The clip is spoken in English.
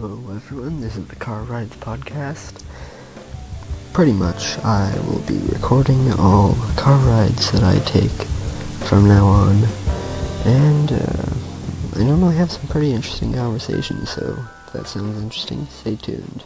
Hello everyone, this is the Car Rides Podcast. Pretty much, I will be recording all car rides that I take from now on. And, uh, I normally have some pretty interesting conversations, so if that sounds interesting, stay tuned.